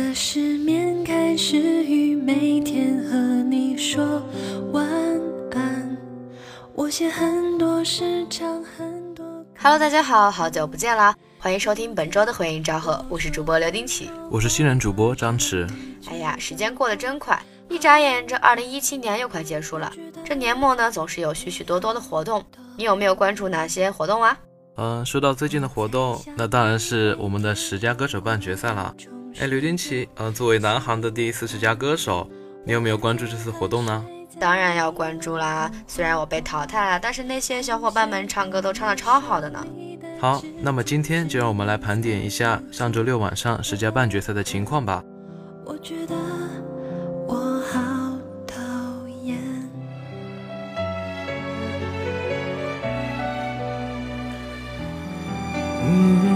的失眠开始于每天和你说晚安。我写很多诗，唱很多。Hello，大家好，好久不见啦！欢迎收听本周的回应昭和，我是主播刘丁启，我是新人主播张弛。哎呀，时间过得真快，一眨眼，这二零一七年又快结束了。这年末呢，总是有许许多多的活动，你有没有关注哪些活动啊？嗯，说到最近的活动，那当然是我们的十佳歌手半决赛了。哎，刘丁奇，呃，作为南航的第一次十佳歌手，你有没有关注这次活动呢？当然要关注啦！虽然我被淘汰了，但是那些小伙伴们唱歌都唱得超好的呢。好，那么今天就让我们来盘点一下上周六晚上十佳半决赛的情况吧。我觉得我好讨厌。嗯，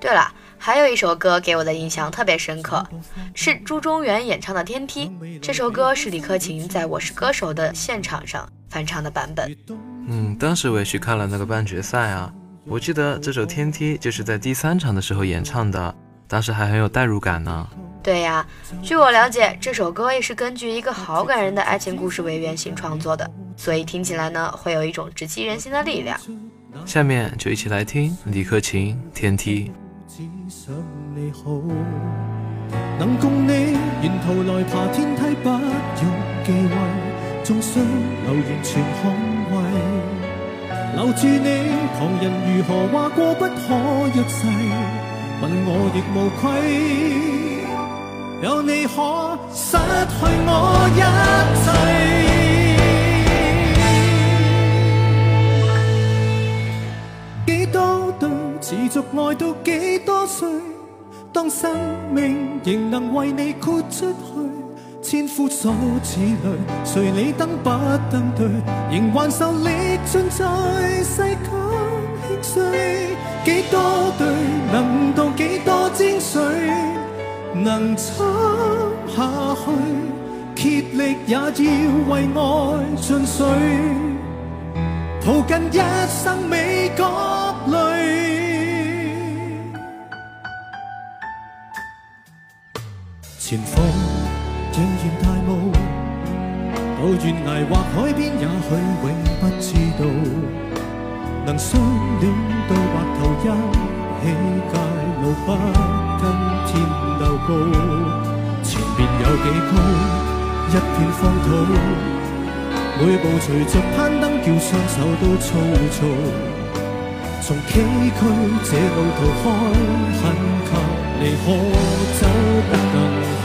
对了，还有一首歌给我的印象特别深刻，是朱中原演唱的《天梯》。这首歌是李克勤在我是歌手的现场上翻唱的版本。嗯，当时我也去看了那个半决赛啊，我记得这首《天梯》就是在第三场的时候演唱的，当时还很有代入感呢。对呀，据我了解，这首歌也是根据一个好感人的爱情故事为原型创作的，所以听起来呢，会有一种直击人心的力量。下面就一起来听李克勤《天梯》。能共你沿途来爬天梯，不用忌讳，终须留完全捍卫。留住你，旁人如何话过不可一世，问我亦无愧。有你可失去我一切。续爱到几多岁？当生命仍能为你豁出去，千夫所指泪，谁你登不登对？仍还受力尽在世间轻碎，几多对能渡几多精髓？能撑下去，竭力也要为爱尽碎，抱紧一生美各类。前方仍然大雾，到悬崖或海边，也许永不知道。能相恋到白头，一起界路，不跟天斗高。前面有几高，一片荒土，每步随着攀登，叫双手都粗糙。从崎岖这路途开，很近。你可走得更好，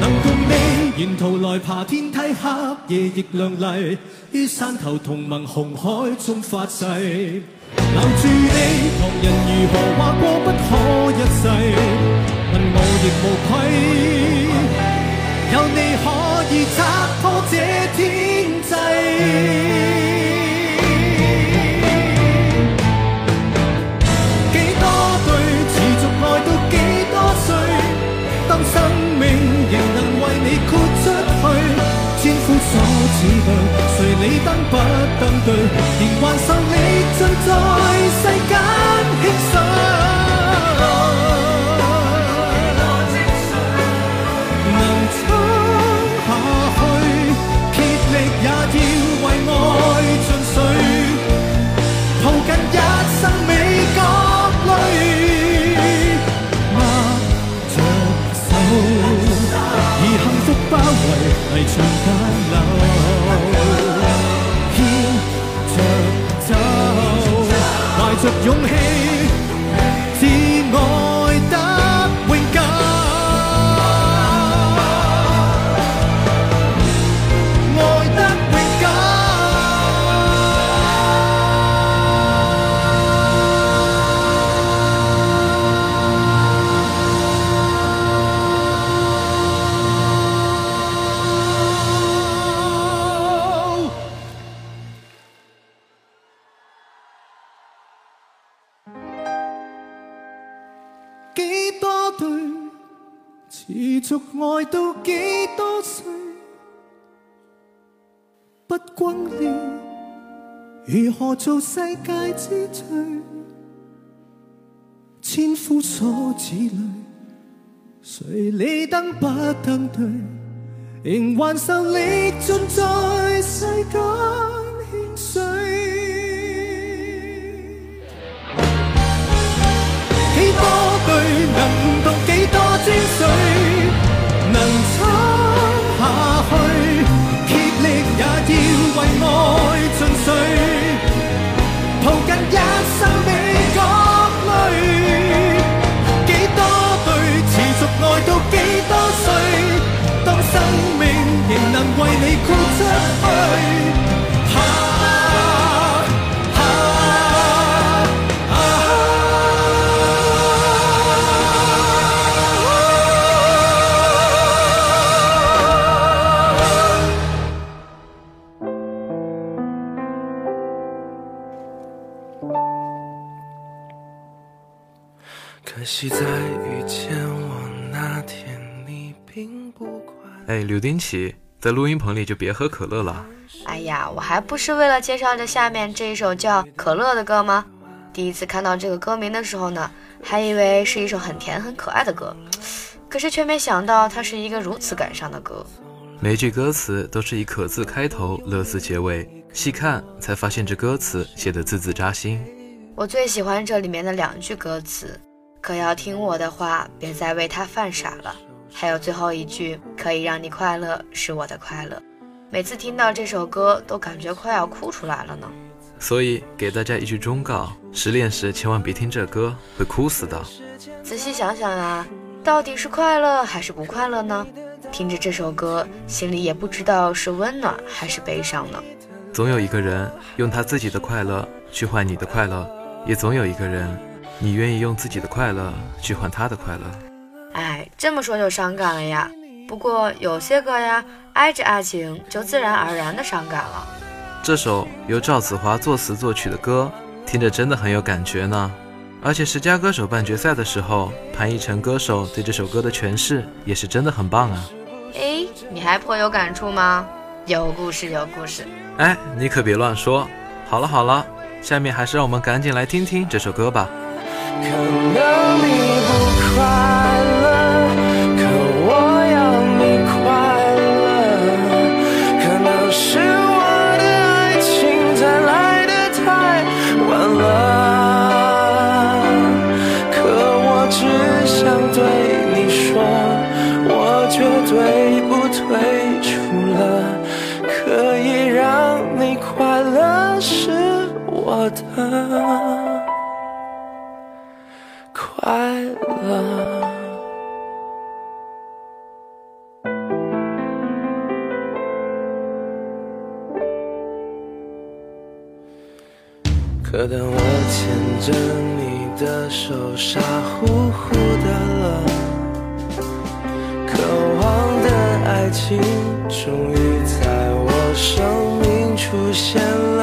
能共你沿途来爬天梯，黑夜亦亮丽。于山头同盟红海中发誓，留住你，旁人如何话过不可一世，问我亦无愧。有你可以拆破这天际谁理登不登对，仍幻想你尽在世间如何做世界之最？千夫所指里，谁理登不登对？仍还受力尽在世间牵碎。几多句能读几多精髓，能撑下去，竭力也要为爱尽瘁，哎，刘丁奇，在录音棚里就别喝可乐了。哎呀，我还不是为了介绍这下面这一首叫《可乐》的歌吗？第一次看到这个歌名的时候呢，还以为是一首很甜很可爱的歌，可是却没想到它是一个如此感伤的歌。每句歌词都是以“可”字开头，“乐”字结尾，细看才发现这歌词写的字字扎心。我最喜欢这里面的两句歌词：“可要听我的话，别再为他犯傻了。”还有最后一句：“可以让你快乐，是我的快乐。”每次听到这首歌，都感觉快要哭出来了呢。所以给大家一句忠告：失恋时千万别听这歌，会哭死的。仔细想想啊，到底是快乐还是不快乐呢？听着这首歌，心里也不知道是温暖还是悲伤呢。总有一个人用他自己的快乐去换你的快乐，也总有一个人，你愿意用自己的快乐去换他的快乐。哎，这么说就伤感了呀。不过有些歌呀，挨着爱情就自然而然的伤感了。这首由赵子华作词作曲的歌，听着真的很有感觉呢。而且十佳歌手半决赛的时候，潘逸臣歌手对这首歌的诠释也是真的很棒啊。哎，你还颇有感触吗？有故事，有故事。哎，你可别乱说。好了好了，下面还是让我们赶紧来听听这首歌吧。可能你我的。快乐。可当我牵着你的手，傻乎乎的了，渴望的爱情终于在我生命出现了，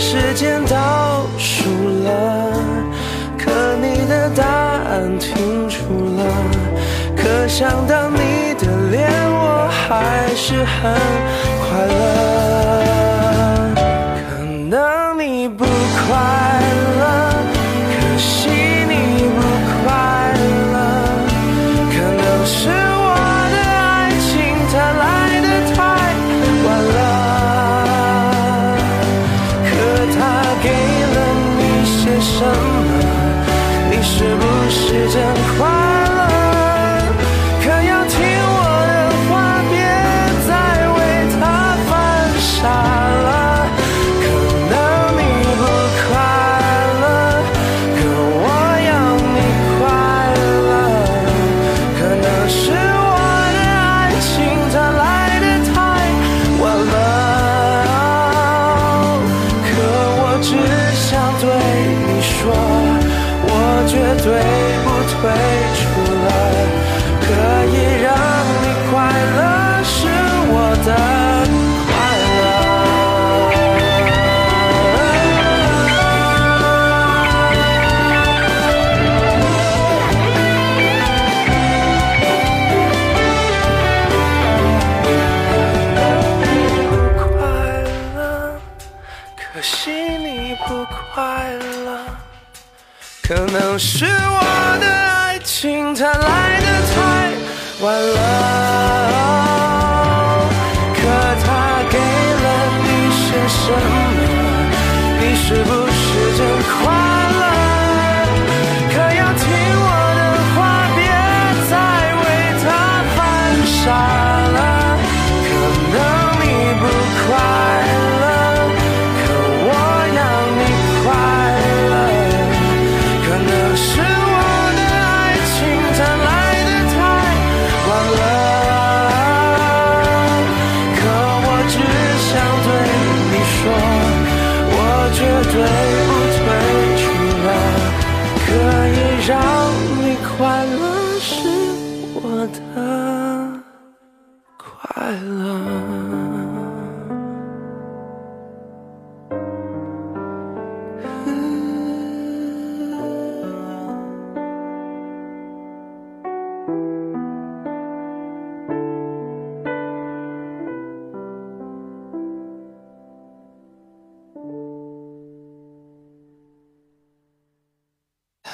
时间倒数了。可你的答案停住了，可想到你的脸，我还是很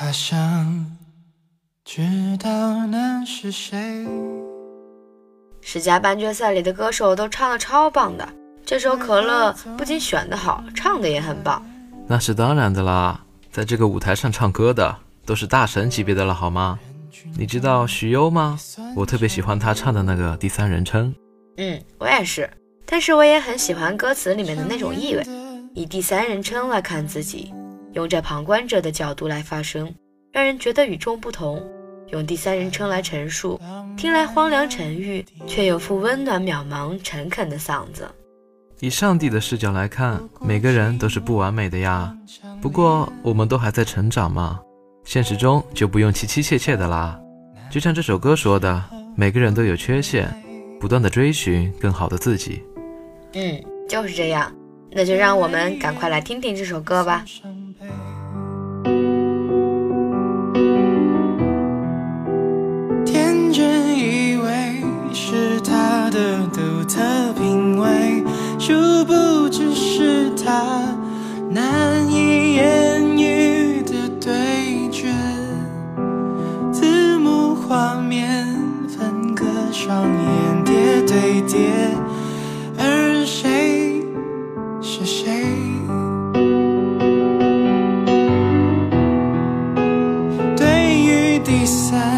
他想知道那是谁。十佳半决赛里的歌手都唱的超棒的，这首《可乐》不仅选的好，唱的也很棒。那是当然的啦，在这个舞台上唱歌的都是大神级别的了，好吗？你知道许攸吗？我特别喜欢他唱的那个第三人称。嗯，我也是，但是我也很喜欢歌词里面的那种意味，以第三人称来看自己，用着旁观者的角度来发声，让人觉得与众不同。用第三人称来陈述，听来荒凉沉郁，却有副温暖渺茫、诚恳的嗓子。以上帝的视角来看，每个人都是不完美的呀。不过我们都还在成长嘛，现实中就不用凄凄切切的啦。就像这首歌说的，每个人都有缺陷，不断的追寻更好的自己。嗯，就是这样。那就让我们赶快来听听这首歌吧。殊不知是他难以言喻的对决。字幕画面分割上演叠对叠，而谁是谁？对于第三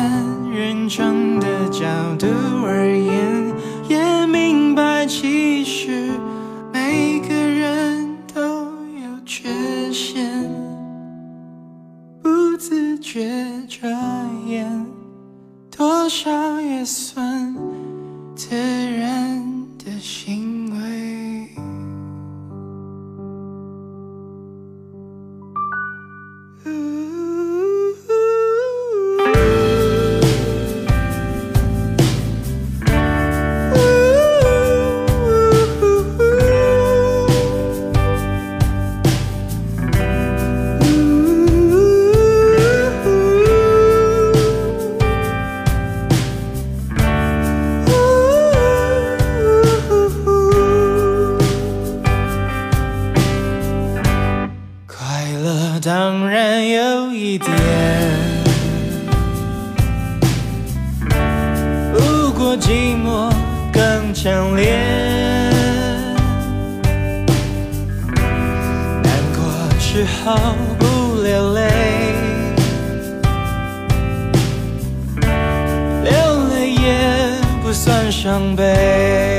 伤悲。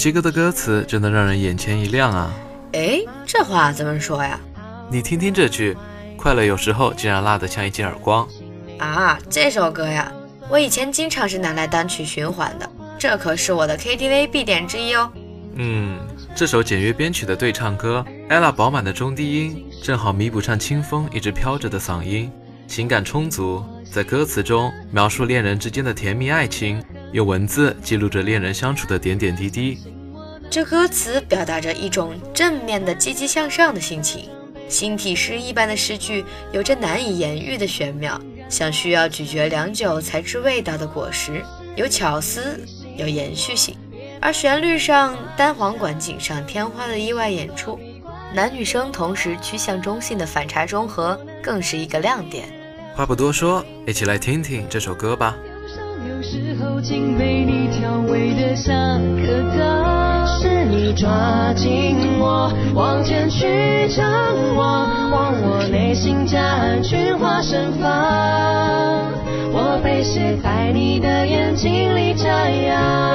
有些歌的歌词真的让人眼前一亮啊！哎，这话怎么说呀？你听听这句，快乐有时候竟然辣得像一记耳光。啊，这首歌呀，我以前经常是拿来单曲循环的，这可是我的 KTV 必点之一哦。嗯，这首简约编曲的对唱歌，ella 饱满的中低音正好弥补上清风一直飘着的嗓音，情感充足，在歌词中描述恋人之间的甜蜜爱情，用文字记录着恋人相处的点点滴滴。这歌词表达着一种正面的、积极向上的心情，新体诗一般的诗句有着难以言喻的玄妙，像需要咀嚼良久才知味道的果实，有巧思，有延续性。而旋律上单簧管锦上添花的意外演出，男女生同时趋向中性的反差中和，更是一个亮点。话不多说，一起来听听这首歌吧。有时候竟被你调味的像颗糖，是你抓紧我往前去张望，望我内心夹岸群花盛放，我被写在你的眼睛里眨呀。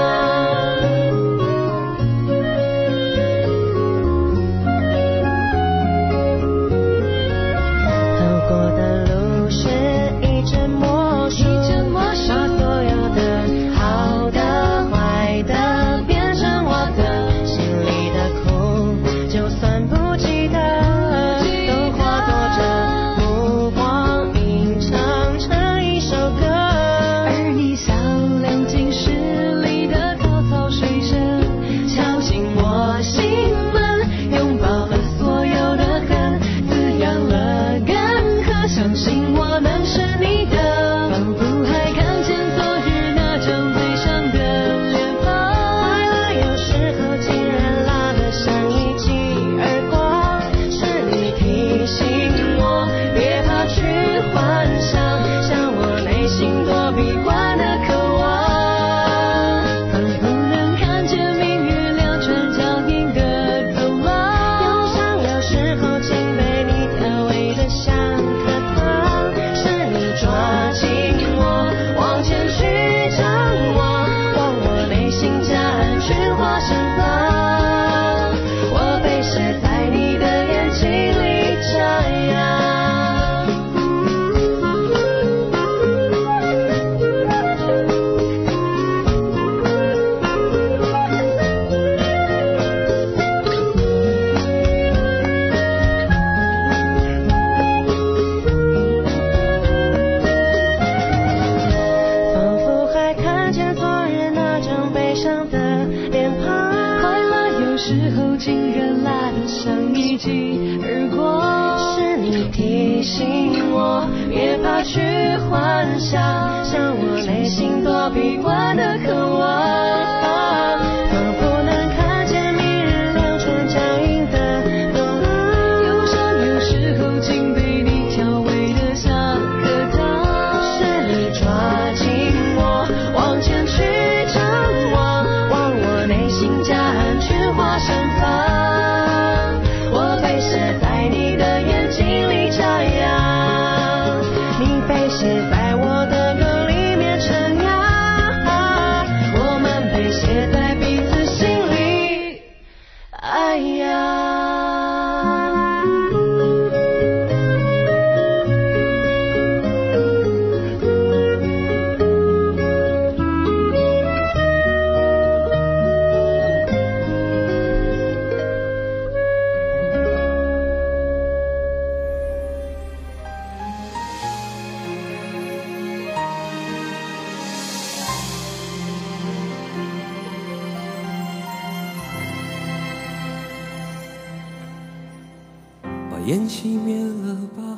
烟熄灭了吧，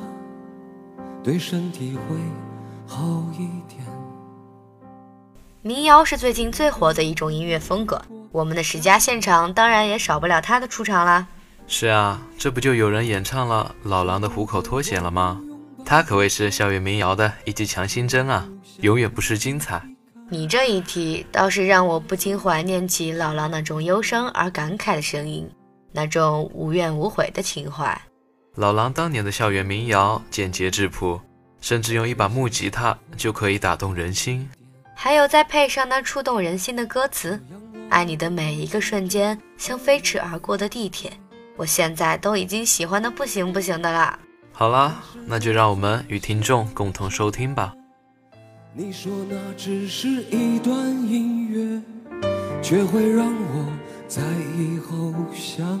对身体会好一点。民谣是最近最火的一种音乐风格，我们的十佳现场当然也少不了他的出场啦。是啊，这不就有人演唱了老狼的《虎口脱险》了吗？他可谓是校园民谣的一剂强心针啊，永远不失精彩。你这一提，倒是让我不禁怀念起老狼那种忧伤而感慨的声音，那种无怨无悔的情怀。老狼当年的校园民谣简洁质朴，甚至用一把木吉他就可以打动人心。还有再配上那触动人心的歌词，爱你的每一个瞬间，像飞驰而过的地铁。我现在都已经喜欢的不行不行的啦。好啦，那就让我们与听众共同收听吧。你说那只是一段音乐，却会让我在以后想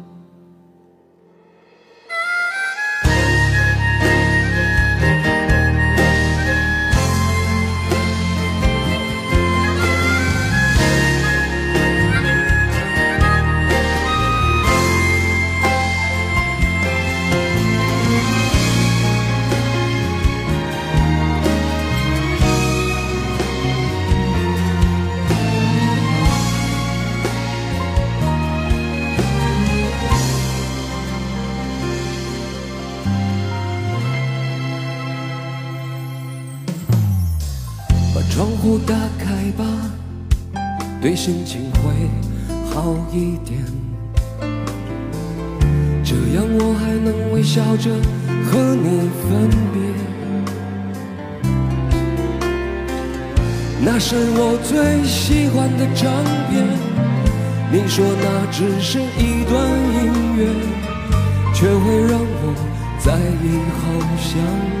户打开吧，对心情会好一点。这样我还能微笑着和你分别。那是我最喜欢的唱片，你说那只是一段音乐，却会让我在以后想念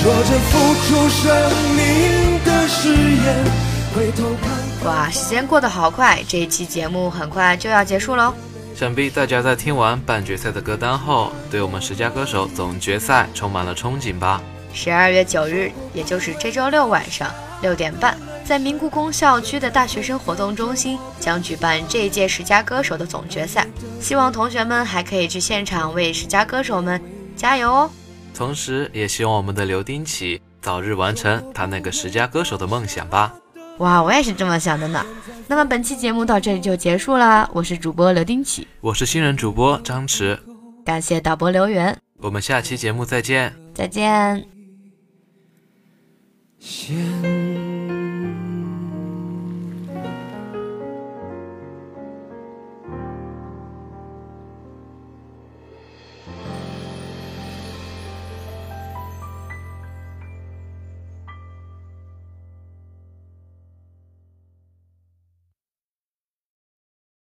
说着付出生命的誓言，回头看。哇，时间过得好快，这一期节目很快就要结束喽。想必大家在听完半决赛的歌单后，对我们十佳歌手总决赛充满了憧憬吧？十二月九日，也就是这周六晚上六点半，在明故宫校区的大学生活动中心将举办这一届十佳歌手的总决赛。希望同学们还可以去现场为十佳歌手们加油哦！同时，也希望我们的刘丁启早日完成他那个十佳歌手的梦想吧。哇，我也是这么想的呢。那么本期节目到这里就结束啦，我是主播刘丁启，我是新人主播张弛，感谢导播刘源，我们下期节目再见。再见。现